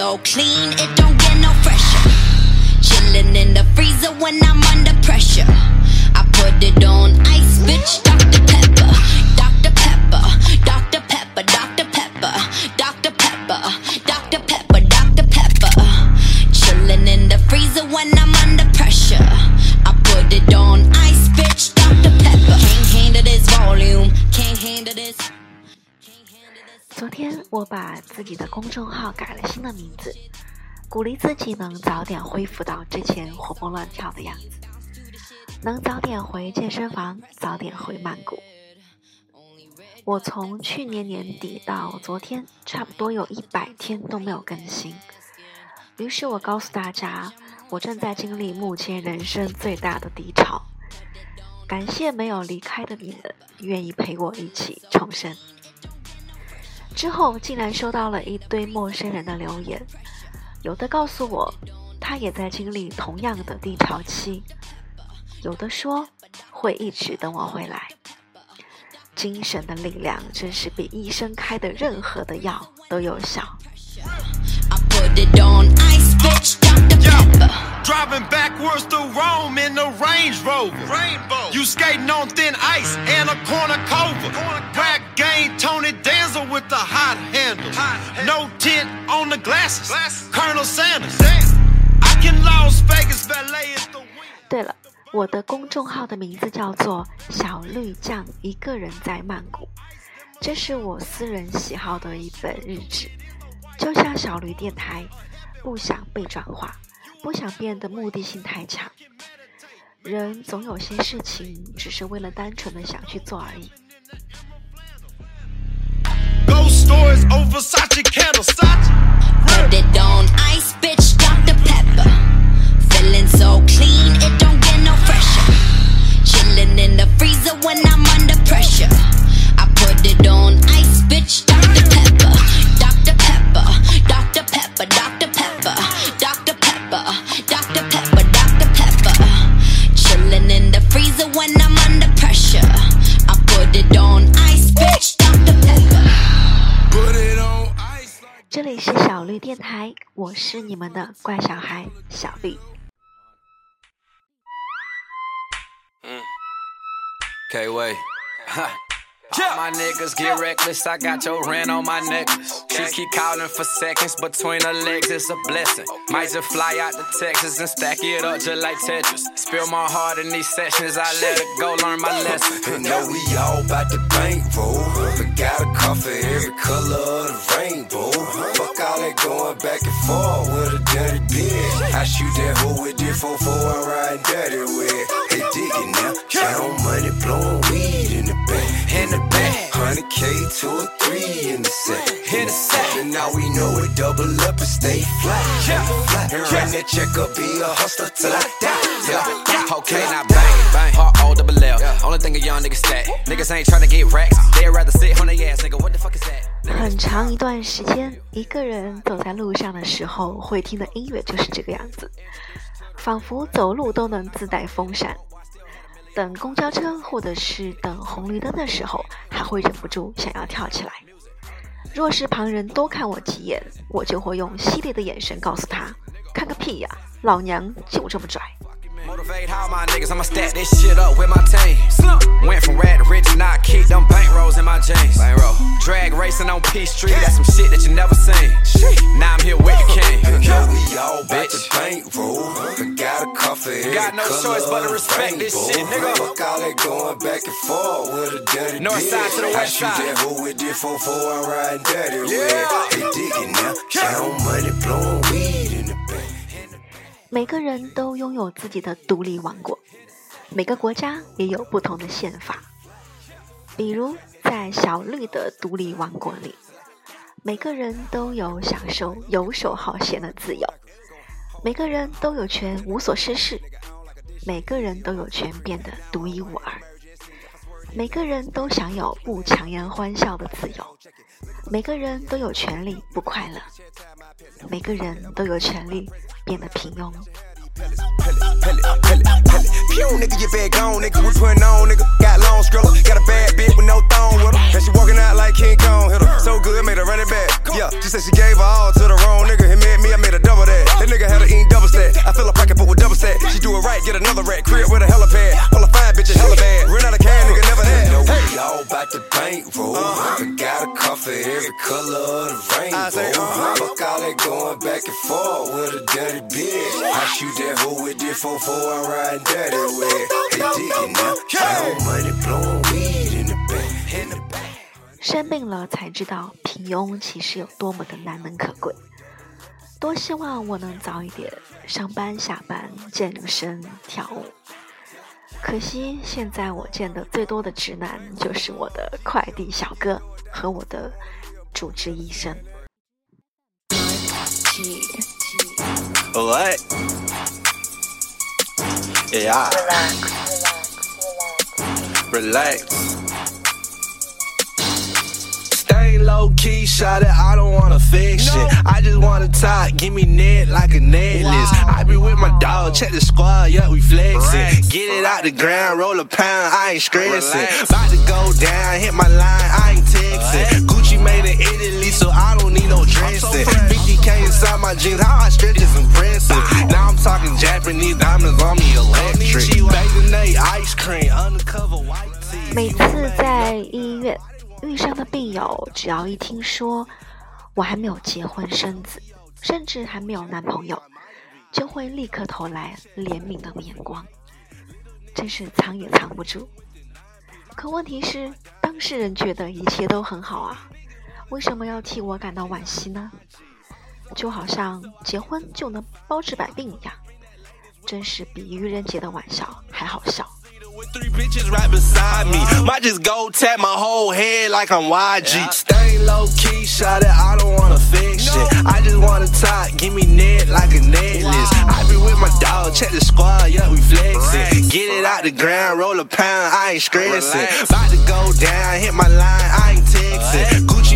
So clean, it don't get no fresher. Chilling in the freezer when I'm under pressure. I put it on ice, bitch, 把自己的公众号改了新的名字，鼓励自己能早点恢复到之前活蹦乱跳的样子，能早点回健身房，早点回曼谷。我从去年年底到昨天，差不多有一百天都没有更新。于是我告诉大家，我正在经历目前人生最大的低潮。感谢没有离开的你们，愿意陪我一起重生。之后竟然收到了一堆陌生人的留言，有的告诉我他也在经历同样的低潮期，有的说会一直等我回来。精神的力量真是比医生开的任何的药都有效。I put it on ice, bitch, Dr. Pepper. Driving backwards to Rome in the Range Rover. Rainbow. You skating on thin ice and a corner cover. Game Tony Danza with the hot handles. No tint on the glasses. Colonel Sanders. I can Las Vegas valet at the wing. 对了，我的公众号的名字叫做“小绿酱一个人在曼谷”，这是我私人喜好的一本日志，就像小驴电台，不想被转化，不想变得目的性太强。人总有些事情只是为了单纯的想去做而已。Ghost stories over Versace candles. Sachi. Put it on ice, 这里是小绿电台，我是你们的怪小孩小绿。 K way. All my niggas get reckless. I got your rent on my necklace. She keep calling for seconds between her legs. It's a blessing. Might just fly out to Texas and stack it up just like Tetris. Spill my heart in these sessions. I let her go learn my lesson. You know we all about the bankroll. But got a car for every color of the rainbow. Fuck all that going back and forth with a dirty bitch. I shoot that hoe with this 4 I'm riding dirty with. They digging now. Count money, blowing weed in the bank. In the back. 100k to a three in the set. In the set. And now we know it double up and stay flat. Yeah. Flat. And run that check up, be a hustler till I die. Till I die. Okay, now bang. Heart O double L. Only thing a young nigga stack. Niggas ain't tryna get racks. They'd rather sit on their ass, nigga. What the fuck is that? 很长一段时间，一个人走在路上的时候，会听的音乐就是这个样子，仿佛走路都能自带风扇。等公交车或者是等红绿灯的时候，还会忍不住想要跳起来。若是旁人多看我几眼，我就会用犀利的眼神告诉他：“看个屁呀、老娘就这么拽。” Motivate all my niggas, I'ma stack this shit up with my team. Went from red to rich, now I keep them bankrolls in my jeans. Bankroll. Drag racing on P Street, that's some shit that you never seen. Now I'm here with the king. Know we all about Bitch. the bankroll. Got a for every got no choice but to respect this shit, nigga. Fuck all that going back and forth with a dirty North side to the west I shoot side. that hoe with this 4 I'm riding dirty Yeah. They digging now. Count money, blowing weed in the bank. 每个人都拥有自己的独立王国，每个国家也有不同的宪法。比如，在小绿的独立王国里，每个人都有享受游手好闲的自由，每个人都有权无所事事，每个人都有权变得独一无二，每个人都享有不强颜欢笑的自由，每个人都有权利不快乐，每个人都有权利变得平庸。Pew, nigga, get back on, nigga. We putting on, nigga. Got long skriller, got a bad bitch with no thong with her. And she walking out like King Kong hit her. So good, made her run it back. Yeah, she said she gave her all to the wrong nigga. He met me, I made a double that. That nigga had her eating double stack. I feel a pocket but with double stack. She do it right, get another rack. Crib with a helipad. Pull a fine bitch, hella bad. Run out of cash, nigga, never that. You know we all about the bankroll. Uh-huh. Got a cuff for every color of the rainbow. Say, uh-huh. Fuck all that going back and forth with a dirty bitch. I shoot that hoe with this 4 4 I'm riding dirty with. They digging now. Found money 生病了才知道平庸其实有多么的难能可贵。多希望我能早一点上班下班、健身跳舞。可惜现在我见的最多的直男就是我的快递小哥和我的主治医生。What? Yeah. Relax. Stay low key, shot it. I don't wanna fix shit. I just wanna talk. Give me net like a necklace. I be with my dog. Check the squad. Yeah, we flexing. Get it out the ground. Roll a pound. I ain't stressing. About to go down. Hit my line. I ain't texting. Gucci made in Italy, so I don't 每次在医院遇上的病友，只要一听说我还没有结婚生子，甚至还没有男朋友，就会立刻投来怜悯的眼光，真是藏也藏不住。可问题是，当事人觉得一切都很好啊，为什么要替我感到惋惜呢？就好像结婚就能包治百病一样，真是比愚人节的玩笑还好笑。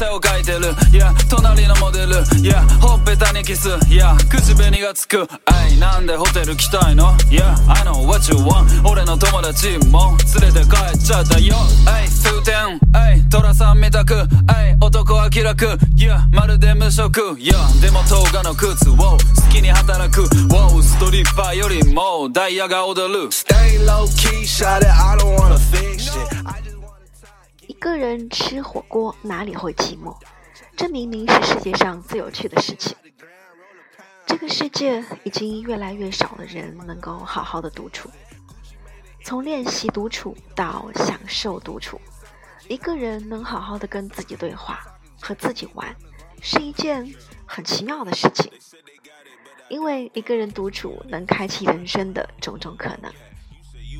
汗をかいてる。いや隣のモデル。いやほっぺたにキス。いや口紅がつく。えいなんでホテル来たいの？いや I know what you want 俺の友達も。連れて帰っちゃったよ。えい風天。えい寅さんみたく。えい男は気楽。いやまるで無職。いやでも東画の靴を。好きに働く。Wow ストリッパーよりも。ダイヤが踊る。Stay low key, shot it. I don't wanna fix shit. 个人吃火锅哪里会寂寞？这明明是世界上最有趣的事情。这个世界已经越来越少的人能够好好的独处。从练习独处到享受独处，一个人能好好的跟自己对话，和自己玩，是一件很奇妙的事情。因为一个人独处能开启人生的种种可能。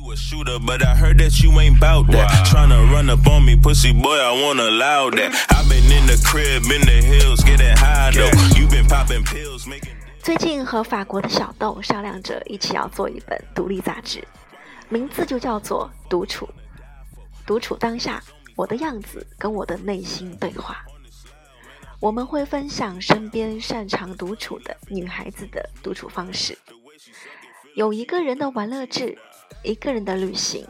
You a shooter, but I heard that you ain't bout that. Tryna run up on me, pussy boy, I won't allow that. I've been in the crib, in the hills, getting high though. You been popping pills, making. 最近和法国的小豆商量着一起要做一本独立杂志，名字就叫做《独处》。独处当下，我的样子跟我的内心对话。我们会分享身边擅长独处的女孩子的独处方式，有一个人的玩乐志，一个人的旅行，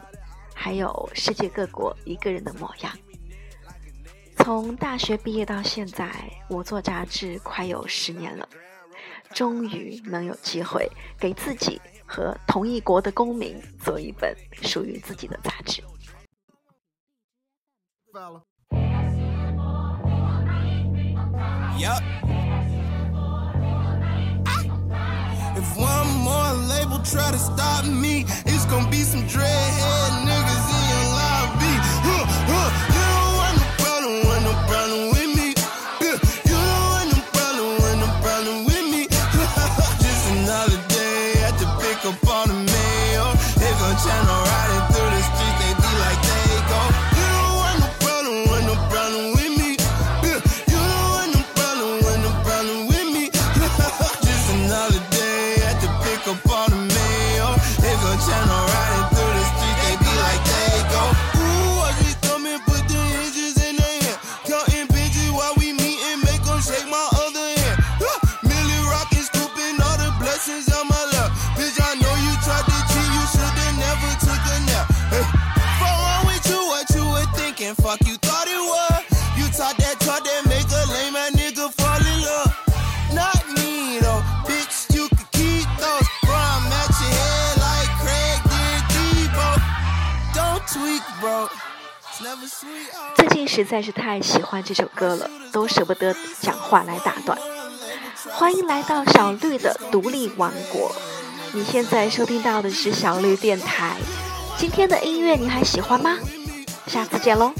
还有世界各国一个人的模样。从大学毕业到现在，我做杂志快有十年了。终于能有机会给自己和同一国的公民做一本属于自己的杂志。Yup. If one more label try to stop me, and riding 最近实在是太喜欢这首歌了，都舍不得讲话来打断。欢迎来到小绿的独立王国，你现在收听到的是小绿电台。今天的音乐你还喜欢吗？下次见喽！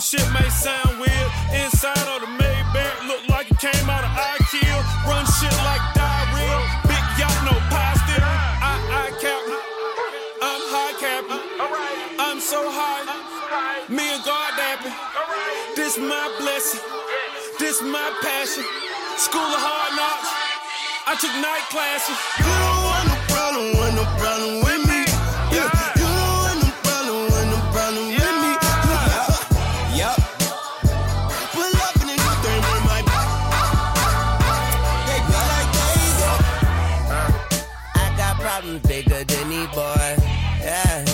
The shit may sound weird. Inside of the Maybach, look like it came out of IKEA. Run shit like diarrhea. Big yacht, no still. I, I captain. I'm high captain. I'm so high. Me and God dapping. This my blessing. This my passion. School of hard knocks. I took night classes. You don't want no problem when no problem with me. Boys. Yeah,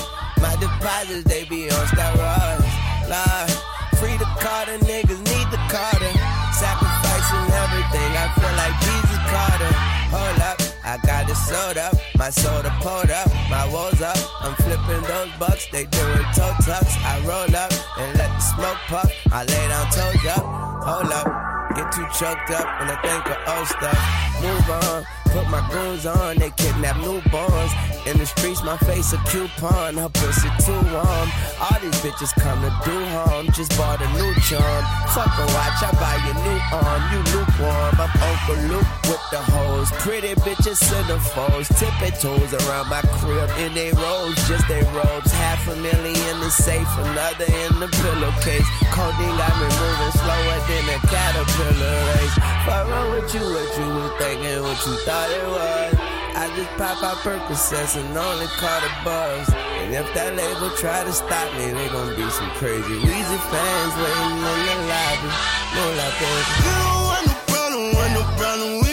my deposits they be on steroids. Lord, free the Carter, niggas need the Carter. Sacrificing everything, I feel like Jesus Carter. Hold up, I got sold up, my soda pulled up, my woes up. I'm flipping those bucks, they doing toe tucks. I roll up and let the smoke puff. I lay down toes up, hold up. Get too choked up when I think of old stuff. Move on, put my goons on, they kidnap newborns. In the streets, my face a coupon, her pussy too warm. All these bitches come to do harm, just bought a new charm. Fuck a watch, I buy you new arm, you lukewarm. I'm Uncle Luke with the hoes. Pretty bitches centerfolds, tipping toes around my crib in they robes, just they robes. Million in the safe, another in the pillowcase. Codeine got me moving slower than a caterpillar race. What wrong with you? What you was thinking? What you thought it was? I just pop out Percocets and only caught a buzz. And if that label try to stop me, they gon' be some crazy Weezy fans waiting in the lobby. No, like You don't want no problem when no problem